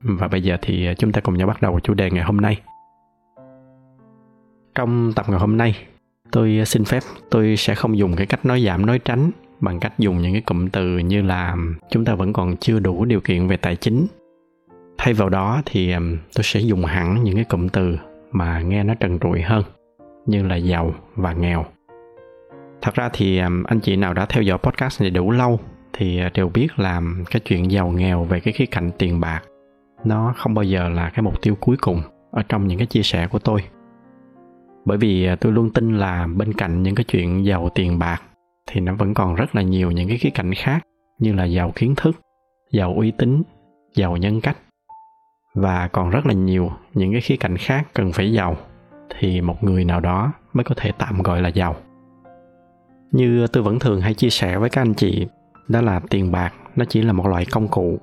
và bây giờ thì à, chúng ta cùng nhau bắt đầu chủ đề ngày hôm nay. Trong tập ngày hôm nay, tôi à, xin phép tôi sẽ không dùng cái cách nói giảm nói tránh bằng cách dùng những cái cụm từ như là à, chúng ta vẫn còn chưa đủ điều kiện về tài chính. Thay vào đó thì tôi sẽ dùng hẳn những cái cụm từ mà nghe nó trần trụi hơn như là giàu và nghèo. Thật ra thì anh chị nào đã theo dõi podcast này đủ lâu thì đều biết là cái chuyện giàu nghèo về cái khía cạnh tiền bạc nó không bao giờ là cái mục tiêu cuối cùng ở trong những cái chia sẻ của tôi. Bởi vì à, tôi luôn tin là bên cạnh những cái chuyện giàu tiền bạc thì nó vẫn còn rất là nhiều những cái khía cạnh khác như là giàu kiến thức, giàu uy tín, giàu nhân cách. Và còn rất là nhiều những cái khía cạnh khác cần phải giàu thì một người nào đó mới có thể tạm gọi là giàu. Như tôi vẫn thường hay chia sẻ với các anh chị, đó là tiền bạc nó chỉ là một loại công cụ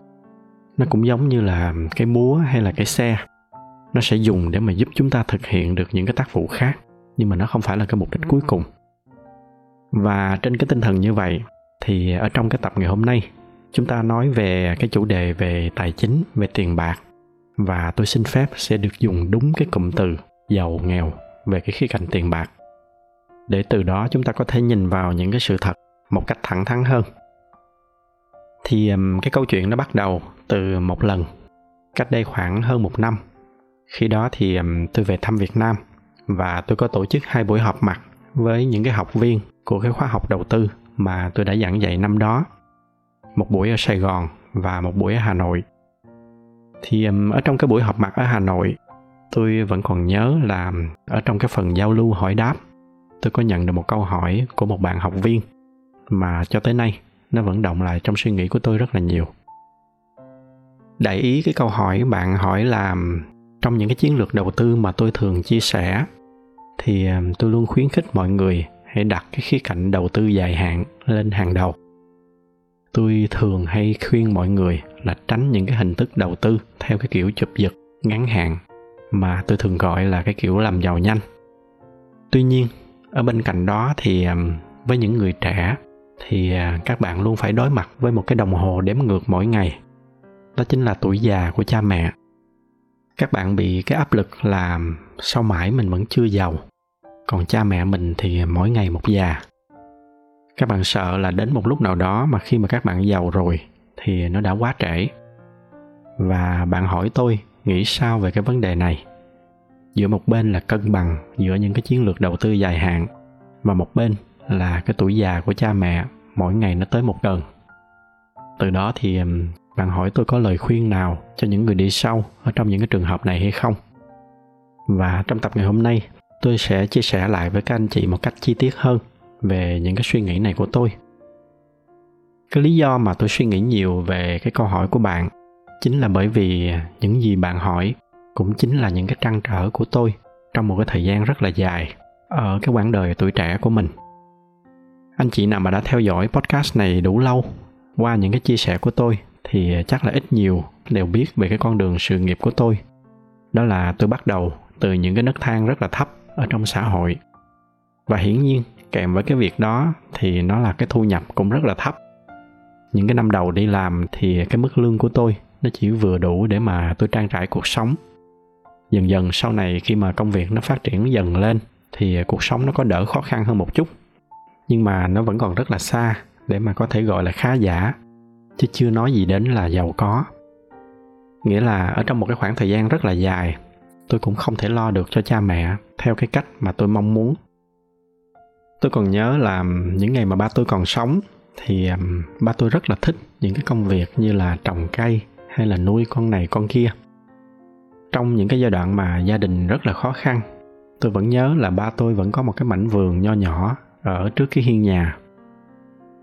nó cũng giống như là cái búa hay là cái xe. Nó sẽ dùng để mà giúp chúng ta thực hiện được những cái tác vụ khác, nhưng mà nó không phải là cái mục đích cuối cùng. Và trên cái tinh thần như vậy, thì ở trong cái tập ngày hôm nay, chúng ta nói về cái chủ đề về tài chính, về tiền bạc. Và tôi xin phép sẽ được dùng đúng cái cụm từ giàu nghèo về cái khía cạnh tiền bạc. Để từ đó chúng ta có thể nhìn vào những cái sự thật một cách thẳng thắn hơn. Thì cái câu chuyện nó bắt đầu từ một lần, cách đây khoảng hơn một năm. Khi đó thì tôi về thăm việt nam và tôi có tổ chức hai buổi họp mặt với những cái học viên của cái khóa học đầu tư mà tôi đã giảng dạy năm đó. Một buổi ở sài gòn và một buổi ở hà nội. Thì ở trong cái buổi họp mặt ở hà nội, tôi vẫn còn nhớ là ở trong cái phần giao lưu hỏi đáp, tôi có nhận được một câu hỏi của một bạn học viên mà cho tới nay nó vẫn động lại trong suy nghĩ của tôi rất là nhiều đại ý cái câu hỏi bạn hỏi là, trong những cái chiến lược đầu tư mà tôi thường chia sẻ, thì à, tôi luôn khuyến khích mọi người hãy đặt cái khía cạnh đầu tư dài hạn lên hàng đầu. Tôi thường hay khuyên mọi người là tránh những cái hình thức đầu tư theo cái kiểu chụp giật, ngắn hạn mà tôi thường gọi là cái kiểu làm giàu nhanh. Tuy nhiên, ở bên cạnh đó thì à, với những người trẻ thì à, các bạn luôn phải đối mặt với một cái đồng hồ đếm ngược mỗi ngày đó chính là tuổi già của cha mẹ. Các bạn bị cái áp lực là sau mãi mình vẫn chưa giàu, còn cha mẹ mình thì mỗi ngày một già. Các bạn sợ là đến một lúc nào đó mà khi mà các bạn giàu rồi thì nó đã quá trễ. Và bạn hỏi tôi nghĩ sao về cái vấn đề này? Giữa một bên là cân bằng giữa những cái chiến lược đầu tư dài hạn và một bên là cái tuổi già của cha mẹ mỗi ngày nó tới một gần. từ đó thì bạn hỏi tôi có lời khuyên nào cho những người đi sau ở trong những cái trường hợp này hay không? Và trong tập ngày hôm nay, tôi sẽ chia sẻ lại với các anh chị một cách chi tiết hơn về những cái suy nghĩ này của tôi. Cái lý do mà tôi suy nghĩ nhiều về cái câu hỏi của bạn chính là bởi vì những gì bạn hỏi cũng chính là những cái trăn trở của tôi trong một cái thời gian rất là dài ở cái quãng đời tuổi trẻ của mình. Anh chị nào mà đã theo dõi podcast này đủ lâu, qua những cái chia sẻ của tôi thì chắc là ít nhiều đều biết về cái con đường sự nghiệp của tôi. Đó là tôi bắt đầu từ những cái nấc thang rất là thấp ở trong xã hội. Và hiển nhiên, kèm với cái việc đó thì nó là cái thu nhập cũng rất là thấp. Những cái năm đầu đi làm thì cái mức lương của tôi nó chỉ vừa đủ để mà tôi trang trải cuộc sống. Dần dần sau này khi mà công việc nó phát triển dần lên thì cuộc sống nó có đỡ khó khăn hơn một chút. Nhưng mà nó vẫn còn rất là xa để mà có thể gọi là khá giả chứ chưa nói gì đến là giàu có. Nghĩa là ở trong một cái khoảng thời gian rất là dài, tôi cũng không thể lo được cho cha mẹ theo cái cách mà tôi mong muốn. Tôi còn nhớ là những ngày mà ba tôi còn sống, thì ba tôi rất là thích những cái công việc như là trồng cây hay là nuôi con này con kia. Trong những cái giai đoạn mà gia đình rất là khó khăn, tôi vẫn nhớ là ba tôi vẫn có một cái mảnh vườn nho nhỏ ở trước cái hiên nhà.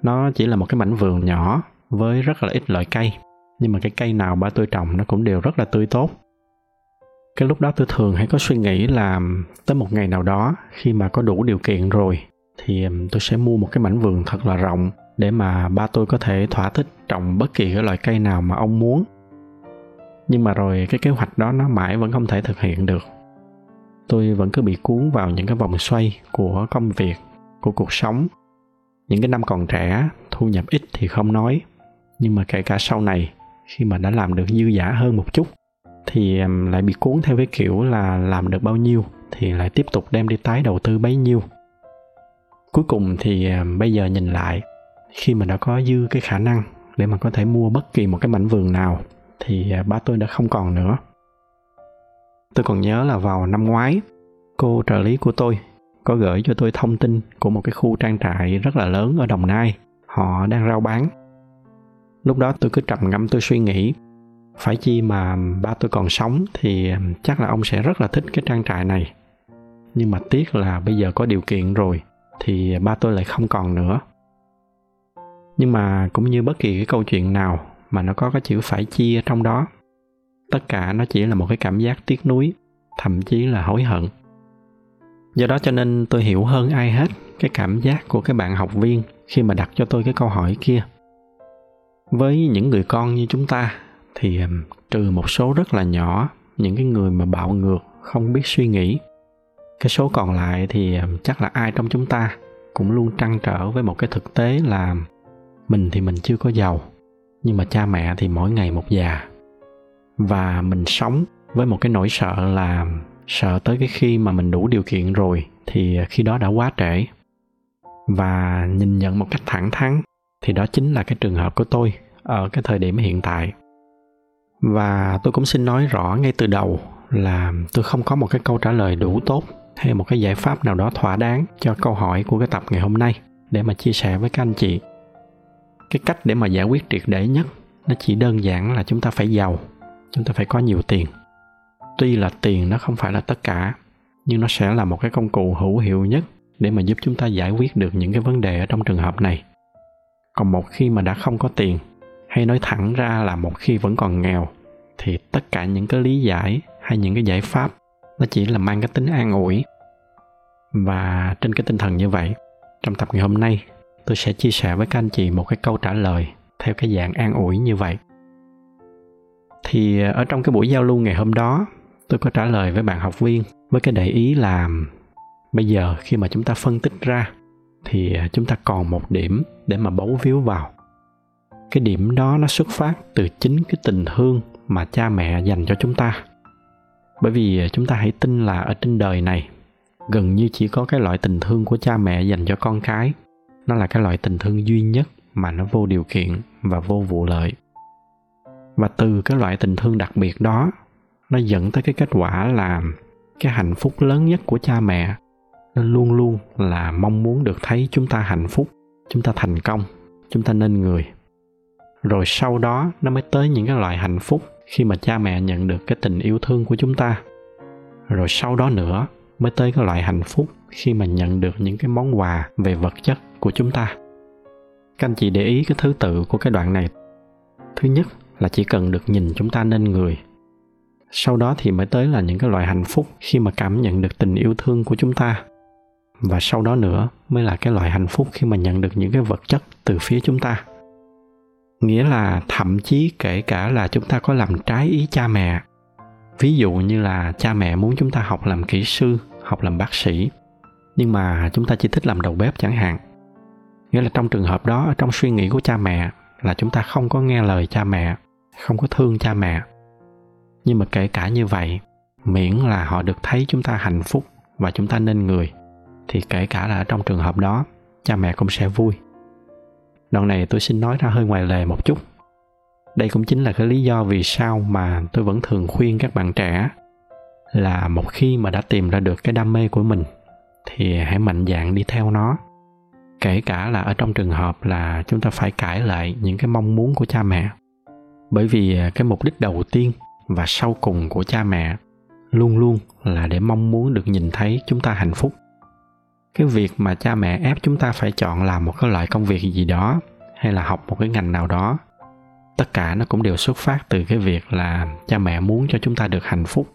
Nó chỉ là một cái mảnh vườn nhỏ với rất là ít loại cây. Nhưng mà cái cây nào ba tôi trồng nó cũng đều rất là tươi tốt. Cái lúc đó tôi thường hay có suy nghĩ là tới một ngày nào đó khi mà có đủ điều kiện rồi thì tôi sẽ mua một cái mảnh vườn thật là rộng để mà ba tôi có thể thỏa thích trồng bất kỳ cái loại cây nào mà ông muốn. Nhưng mà rồi cái kế hoạch đó nó mãi vẫn không thể thực hiện được. Tôi vẫn cứ bị cuốn vào những cái vòng xoay của công việc, của cuộc sống. Những cái năm còn trẻ, thu nhập ít thì không nói nhưng mà kể cả sau này, khi mà đã làm được dư giả hơn một chút, thì lại bị cuốn theo cái kiểu là làm được bao nhiêu thì lại tiếp tục đem đi tái đầu tư bấy nhiêu. Cuối cùng thì bây giờ nhìn lại, khi mà đã có dư cái khả năng để mà có thể mua bất kỳ một cái mảnh vườn nào thì à, ba tôi đã không còn nữa. Tôi còn nhớ là vào năm ngoái, cô trợ lý của tôi có gửi cho tôi thông tin của một cái khu trang trại rất là lớn ở đồng nai. Họ đang rao bán lúc đó tôi cứ trầm ngâm, tôi suy nghĩ, phải chi mà ba tôi còn sống thì chắc là ông sẽ rất là thích cái trang trại này. Nhưng mà tiếc là bây giờ có điều kiện rồi thì ba tôi lại không còn nữa. Nhưng mà cũng như bất kỳ cái câu chuyện nào mà nó có cái chữ phải chia trong đó, tất cả nó chỉ là một cái cảm giác tiếc nuối, thậm chí là hối hận. Do đó cho nên tôi hiểu hơn ai hết cái cảm giác của cái bạn học viên khi mà đặt cho tôi cái câu hỏi kia với những người con như chúng ta, thì trừ một số rất là nhỏ, những cái người mà bạo ngược, không biết suy nghĩ, cái số còn lại thì chắc là ai trong chúng ta cũng luôn trăn trở với một cái thực tế là mình thì mình chưa có giàu, nhưng mà cha mẹ thì mỗi ngày một già. Và mình sống với một cái nỗi sợ là sợ tới cái khi mà mình đủ điều kiện rồi thì khi đó đã quá trễ. Và nhìn nhận một cách thẳng thắn thì đó chính là cái trường hợp của tôi ở cái thời điểm hiện tại. Và tôi cũng xin nói rõ ngay từ đầu là tôi không có một cái câu trả lời đủ tốt hay một cái giải pháp nào đó thỏa đáng cho câu hỏi của cái tập ngày hôm nay để mà chia sẻ với các anh chị. Cái cách để mà giải quyết triệt để nhất, nó chỉ đơn giản là chúng ta phải giàu, chúng ta phải có nhiều tiền. Tuy là tiền nó không phải là tất cả, nhưng nó sẽ là một cái công cụ hữu hiệu nhất để mà giúp chúng ta giải quyết được những cái vấn đề ở trong trường hợp này còn một khi mà đã không có tiền, hay nói thẳng ra là một khi vẫn còn nghèo, thì tất cả những cái lý giải hay những cái giải pháp nó chỉ là mang cái tính an ủi. Và trên cái tinh thần như vậy, trong tập ngày hôm nay, tôi sẽ chia sẻ với các anh chị một cái câu trả lời theo cái dạng an ủi như vậy. Thì ở trong cái buổi giao lưu ngày hôm đó, tôi có trả lời với bạn học viên với cái để ý là bây giờ khi mà chúng ta phân tích ra thì à, chúng ta còn một điểm để mà bấu víu vào. Cái điểm đó nó xuất phát từ chính cái tình thương mà cha mẹ dành cho chúng ta. Bởi vì à, chúng ta hãy tin là ở trên đời này, gần như chỉ có cái loại tình thương của cha mẹ dành cho con cái. Nó là cái loại tình thương duy nhất mà nó vô điều kiện và vô vụ lợi. Và từ cái loại tình thương đặc biệt đó, nó dẫn tới cái kết quả là cái hạnh phúc lớn nhất của cha mẹ nên luôn luôn là mong muốn được thấy chúng ta hạnh phúc, chúng ta thành công, chúng ta nên người. Rồi sau đó nó mới tới những cái loại hạnh phúc khi mà cha mẹ nhận được cái tình yêu thương của chúng ta. Rồi sau đó nữa mới tới cái loại hạnh phúc khi mà nhận được những cái món quà về vật chất của chúng ta. Các anh chị để ý cái thứ tự của cái đoạn này. Thứ nhất là chỉ cần được nhìn chúng ta nên người. Sau đó thì mới tới là những cái loại hạnh phúc khi mà cảm nhận được tình yêu thương của chúng ta và sau đó nữa mới là cái loại hạnh phúc khi mà nhận được những cái vật chất từ phía chúng ta. Nghĩa là thậm chí kể cả là chúng ta có làm trái ý cha mẹ. Ví dụ như là cha mẹ muốn chúng ta học làm kỹ sư, học làm bác sĩ. Nhưng mà chúng ta chỉ thích làm đầu bếp chẳng hạn. Nghĩa là trong trường hợp đó ở trong suy nghĩ của cha mẹ là chúng ta không có nghe lời cha mẹ, không có thương cha mẹ. Nhưng mà kể cả như vậy, miễn là họ được thấy chúng ta hạnh phúc và chúng ta nên người thì kể cả là ở trong trường hợp đó, cha mẹ cũng sẽ vui. Đoạn này tôi xin nói ra hơi ngoài lề một chút. Đây cũng chính là cái lý do vì sao mà tôi vẫn thường khuyên các bạn trẻ là một khi mà đã tìm ra được cái đam mê của mình, thì hãy mạnh dạn đi theo nó. Kể cả là ở trong trường hợp là chúng ta phải cãi lại những cái mong muốn của cha mẹ. Bởi vì cái mục đích đầu tiên và sau cùng của cha mẹ luôn luôn là để mong muốn được nhìn thấy chúng ta hạnh phúc cái việc mà cha mẹ ép chúng ta phải chọn làm một cái loại công việc gì đó, hay là học một cái ngành nào đó, tất cả nó cũng đều xuất phát từ cái việc là cha mẹ muốn cho chúng ta được hạnh phúc.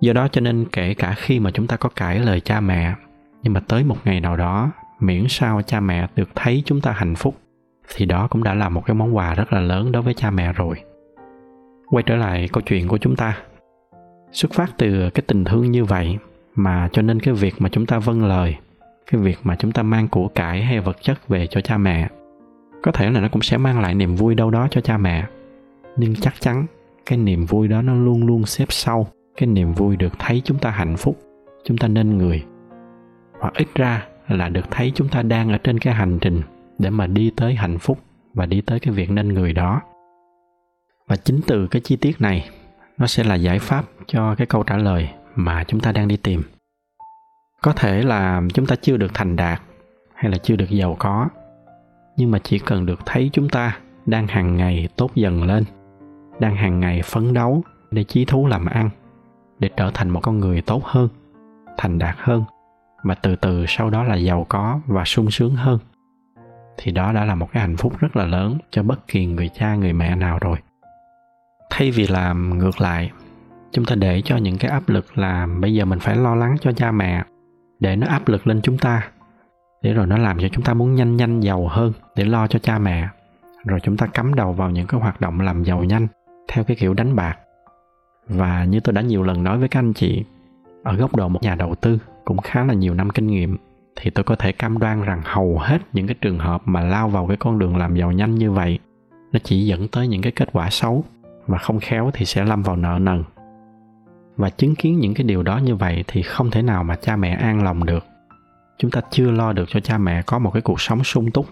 Do đó cho nên kể cả khi mà chúng ta có cãi lời cha mẹ, nhưng mà tới một ngày nào đó, miễn sao cha mẹ được thấy chúng ta hạnh phúc, thì đó cũng đã là một cái món quà rất là lớn đối với cha mẹ rồi. Quay trở lại câu chuyện của chúng ta. Xuất phát từ cái tình thương như vậy mà cho nên cái việc mà chúng ta vâng lời, cái việc mà chúng ta mang của cải hay vật chất về cho cha mẹ, có thể là nó cũng sẽ mang lại niềm vui đâu đó cho cha mẹ. Nhưng chắc chắn cái niềm vui đó nó luôn luôn xếp sau cái niềm vui được thấy chúng ta hạnh phúc, chúng ta nên người. Hoặc ít ra là được thấy chúng ta đang ở trên cái hành trình để mà đi tới hạnh phúc và đi tới cái việc nên người đó. Và chính từ cái chi tiết này, nó sẽ là giải pháp cho cái câu trả lời mà chúng ta đang đi tìm. Có thể là chúng ta chưa được thành đạt hay là chưa được giàu có, nhưng mà chỉ cần được thấy chúng ta đang hàng ngày tốt dần lên, đang hàng ngày phấn đấu để chí thú làm ăn, để trở thành một con người tốt hơn, thành đạt hơn và từ từ sau đó là giàu có và sung sướng hơn, thì đó đã là một cái hạnh phúc rất là lớn cho bất kỳ người cha, người mẹ nào rồi. Thay vì làm ngược lại chúng ta để cho những cái áp lực là bây giờ mình phải lo lắng cho cha mẹ, để nó áp lực lên chúng ta. Để rồi nó làm cho chúng ta muốn nhanh nhanh giàu hơn để lo cho cha mẹ. Rồi chúng ta cắm đầu vào những cái hoạt động làm giàu nhanh, theo cái kiểu đánh bạc. Và như tôi đã nhiều lần nói với các anh chị, ở góc độ một nhà đầu tư cũng khá là nhiều năm kinh nghiệm, thì tôi có thể cam đoan rằng hầu hết những cái trường hợp mà lao vào cái con đường làm giàu nhanh như vậy, nó chỉ dẫn tới những cái kết quả xấu, và không khéo thì sẽ lâm vào nợ nần và chứng kiến những cái điều đó như vậy thì không thể nào mà cha mẹ an lòng được. Chúng ta chưa lo được cho cha mẹ có một cái cuộc sống sung túc,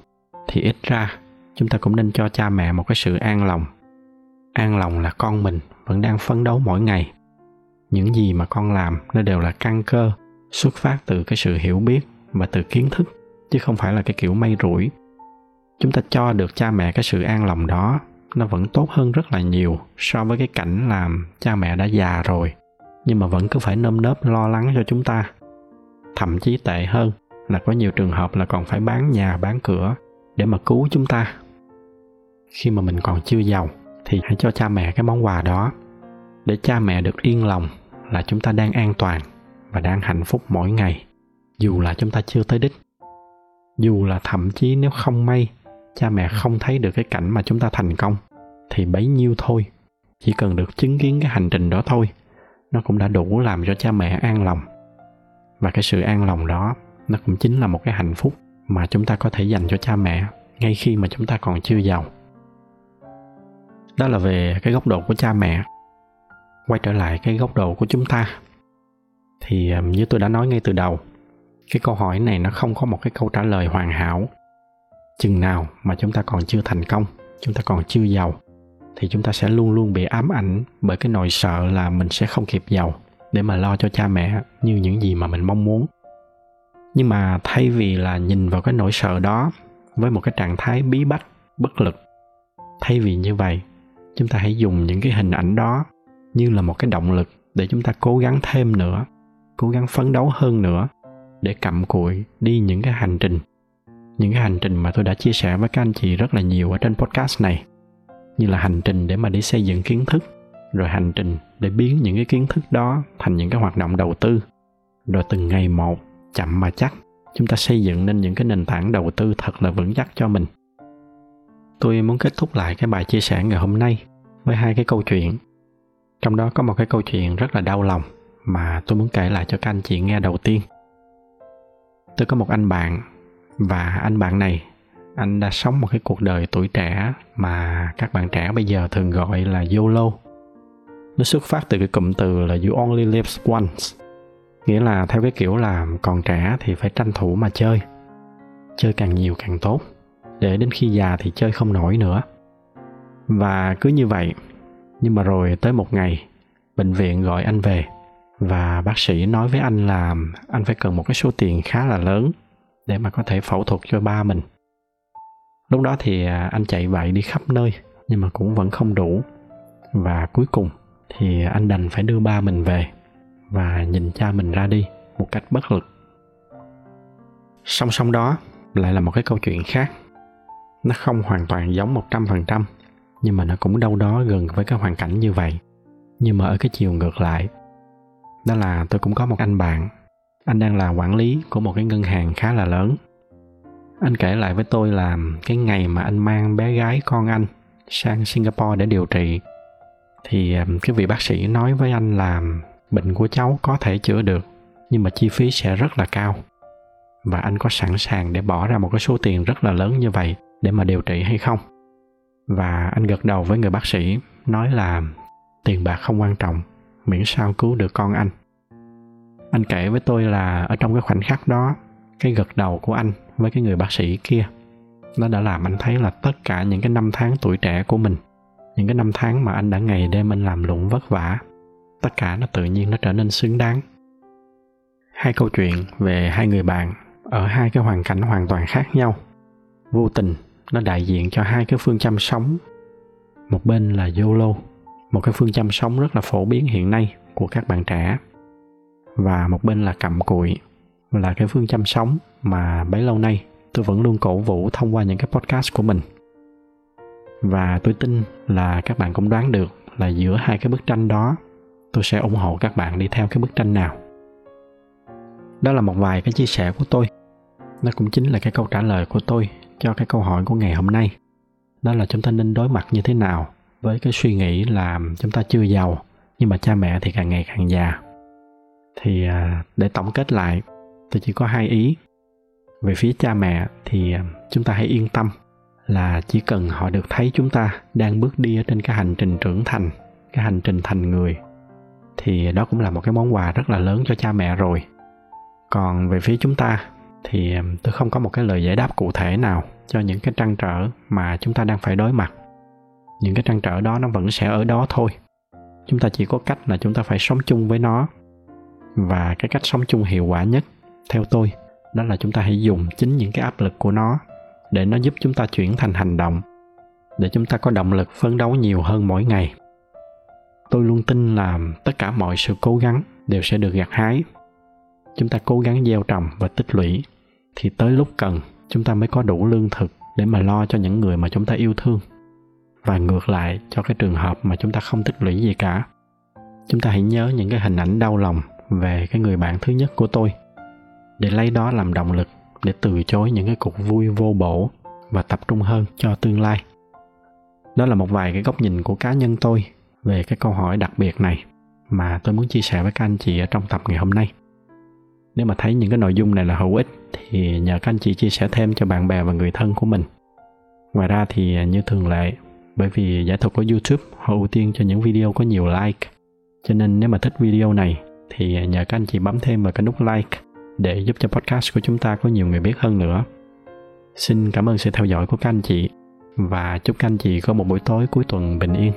thì ít ra chúng ta cũng nên cho cha mẹ một cái sự an lòng. An lòng là con mình vẫn đang phấn đấu mỗi ngày. Những gì mà con làm nó đều là căn cơ xuất phát từ cái sự hiểu biết và từ kiến thức, chứ không phải là cái kiểu may rủi. Chúng ta cho được cha mẹ cái sự an lòng đó, nó vẫn tốt hơn rất là nhiều so với cái cảnh làm cha mẹ đã già rồi nhưng mà vẫn cứ phải nơm nớp lo lắng cho chúng ta. Thậm chí tệ hơn là có nhiều trường hợp là còn phải bán nhà, bán cửa để mà cứu chúng ta. Khi mà mình còn chưa giàu thì hãy cho cha mẹ cái món quà đó. Để cha mẹ được yên lòng là chúng ta đang an toàn và đang hạnh phúc mỗi ngày, dù là chúng ta chưa tới đích. Dù là thậm chí nếu không may cha mẹ không thấy được cái cảnh mà chúng ta thành công, thì bấy nhiêu thôi. Chỉ cần được chứng kiến cái hành trình đó thôi nó cũng đã đủ làm cho cha mẹ an lòng. Và cái sự an lòng đó, nó cũng chính là một cái hạnh phúc mà chúng ta có thể dành cho cha mẹ ngay khi mà chúng ta còn chưa giàu. Đó là về cái góc độ của cha mẹ. Quay trở lại cái góc độ của chúng ta, thì um, như tôi đã nói ngay từ đầu, cái câu hỏi này nó không có một cái câu trả lời hoàn hảo. Chừng nào mà chúng ta còn chưa thành công, chúng ta còn chưa giàu thì chúng ta sẽ luôn luôn bị ám ảnh bởi cái nỗi sợ là mình sẽ không kịp giàu để mà lo cho cha mẹ như những gì mà mình mong muốn. Nhưng mà thay vì là nhìn vào cái nỗi sợ đó với một cái trạng thái bí bách, bất lực, thay vì như vậy, chúng ta hãy dùng những cái hình ảnh đó như là một cái động lực để chúng ta cố gắng thêm nữa, cố gắng phấn đấu hơn nữa để cặm cụi đi những cái hành trình. Những cái hành trình mà tôi đã chia sẻ với các anh chị rất là nhiều ở trên podcast này như là hành trình để mà đi xây dựng kiến thức, rồi hành trình để biến những cái kiến thức đó thành những cái hoạt động đầu tư. Rồi từng ngày một, chậm mà chắc, chúng ta xây dựng nên những cái nền tảng đầu tư thật là vững chắc cho mình. Tôi muốn kết thúc lại cái bài chia sẻ ngày hôm nay với hai cái câu chuyện. Trong đó có một cái câu chuyện rất là đau lòng mà tôi muốn kể lại cho các anh chị nghe đầu tiên. Tôi có một anh bạn và anh bạn này anh đã sống một cái cuộc đời tuổi trẻ mà các bạn trẻ bây giờ thường gọi là YOLO. Nó xuất phát từ cái cụm từ là you only live once. Nghĩa là theo cái kiểu là còn trẻ thì phải tranh thủ mà chơi. Chơi càng nhiều càng tốt. Để đến khi già thì chơi không nổi nữa. Và cứ như vậy. Nhưng mà rồi tới một ngày, bệnh viện gọi anh về và bác sĩ nói với anh là anh phải cần một cái số tiền khá là lớn để mà có thể phẫu thuật cho ba mình lúc đó thì à, anh chạy vậy đi khắp nơi, nhưng mà cũng vẫn không đủ. Và cuối cùng thì anh đành phải đưa ba mình về và nhìn cha mình ra đi một cách bất lực. Song song đó lại là một cái câu chuyện khác. Nó không hoàn toàn giống một trăm phần trăm, nhưng mà nó cũng đâu đó gần với cái hoàn cảnh như vậy. Nhưng mà ở cái chiều ngược lại, đó là tôi cũng có một anh bạn. Anh đang là quản lý của một cái ngân hàng khá là lớn anh kể lại với tôi là cái ngày mà anh mang bé gái con anh sang singapore để điều trị. Thì um, cái vị bác sĩ nói với anh là bệnh của cháu có thể chữa được, nhưng mà chi phí sẽ rất là cao. Và anh có sẵn sàng để bỏ ra một cái số tiền rất là lớn như vậy để mà điều trị hay không? Và anh gật đầu với người bác sĩ, nói là tiền bạc không quan trọng, miễn sao cứu được con anh. Anh kể với tôi là ở trong cái khoảnh khắc đó, cái gật đầu của anh với cái người bác sĩ kia. Nó đã làm anh thấy là tất cả những cái năm tháng tuổi trẻ của mình, những cái năm tháng mà anh đã ngày đêm anh làm lụng vất vả, tất cả nó tự nhiên nó trở nên xứng đáng. Hai câu chuyện về hai người bạn ở hai cái hoàn cảnh hoàn toàn khác nhau. Vô tình, nó đại diện cho hai cái phương châm sống. Một bên là yolo, một cái phương châm sống rất là phổ biến hiện nay của các bạn trẻ. Và một bên là cặm cụi là cái phương châm sống mà bấy lâu nay tôi vẫn luôn cổ vũ thông qua những cái podcast của mình. Và tôi tin là các bạn cũng đoán được là giữa hai cái bức tranh đó, tôi sẽ ủng hộ các bạn đi theo cái bức tranh nào. Đó là một vài cái chia sẻ của tôi. Nó cũng chính là cái câu trả lời của tôi cho cái câu hỏi của ngày hôm nay. Đó là chúng ta nên đối mặt như thế nào với cái suy nghĩ là chúng ta chưa giàu, nhưng mà cha mẹ thì càng ngày càng già. Thì à, để tổng kết lại tôi chỉ có hai ý. Về phía cha mẹ thì à, chúng ta hãy yên tâm là chỉ cần họ được thấy chúng ta đang bước đi ở trên cái hành trình trưởng thành, cái hành trình thành người, thì đó cũng là một cái món quà rất là lớn cho cha mẹ rồi. Còn về phía chúng ta thì à, tôi không có một cái lời giải đáp cụ thể nào cho những cái trăn trở mà chúng ta đang phải đối mặt. Những cái trăn trở đó nó vẫn sẽ ở đó thôi. Chúng ta chỉ có cách là chúng ta phải sống chung với nó. Và cái cách sống chung hiệu quả nhất theo tôi, đó là chúng ta hãy dùng chính những cái áp lực của nó để nó giúp chúng ta chuyển thành hành động, để chúng ta có động lực phấn đấu nhiều hơn mỗi ngày. Tôi luôn tin là tất cả mọi sự cố gắng đều sẽ được gặt hái. Chúng ta cố gắng gieo trồng và tích lũy thì tới lúc cần, chúng ta mới có đủ lương thực để mà lo cho những người mà chúng ta yêu thương. Và ngược lại, cho cái trường hợp mà chúng ta không tích lũy gì cả, chúng ta hãy nhớ những cái hình ảnh đau lòng về cái người bạn thứ nhất của tôi để lấy đó làm động lực để từ chối những cái cuộc vui vô bổ và tập trung hơn cho tương lai. Đó là một vài cái góc nhìn của cá nhân tôi về cái câu hỏi đặc biệt này mà tôi muốn chia sẻ với các anh chị ở trong tập ngày hôm nay. Nếu mà thấy những cái nội dung này là hữu ích thì nhờ các anh chị chia sẻ thêm cho bạn bè và người thân của mình. Ngoài ra thì như thường lệ, bởi vì giải thuật của youtube họ ưu tiên cho những video có nhiều like, cho nên nếu mà thích video này thì nhờ các anh chị bấm thêm vào cái nút like để giúp cho podcast của chúng ta có nhiều người biết hơn nữa. Xin cảm ơn sự theo dõi của các anh chị và chúc các anh chị có một buổi tối cuối tuần bình yên.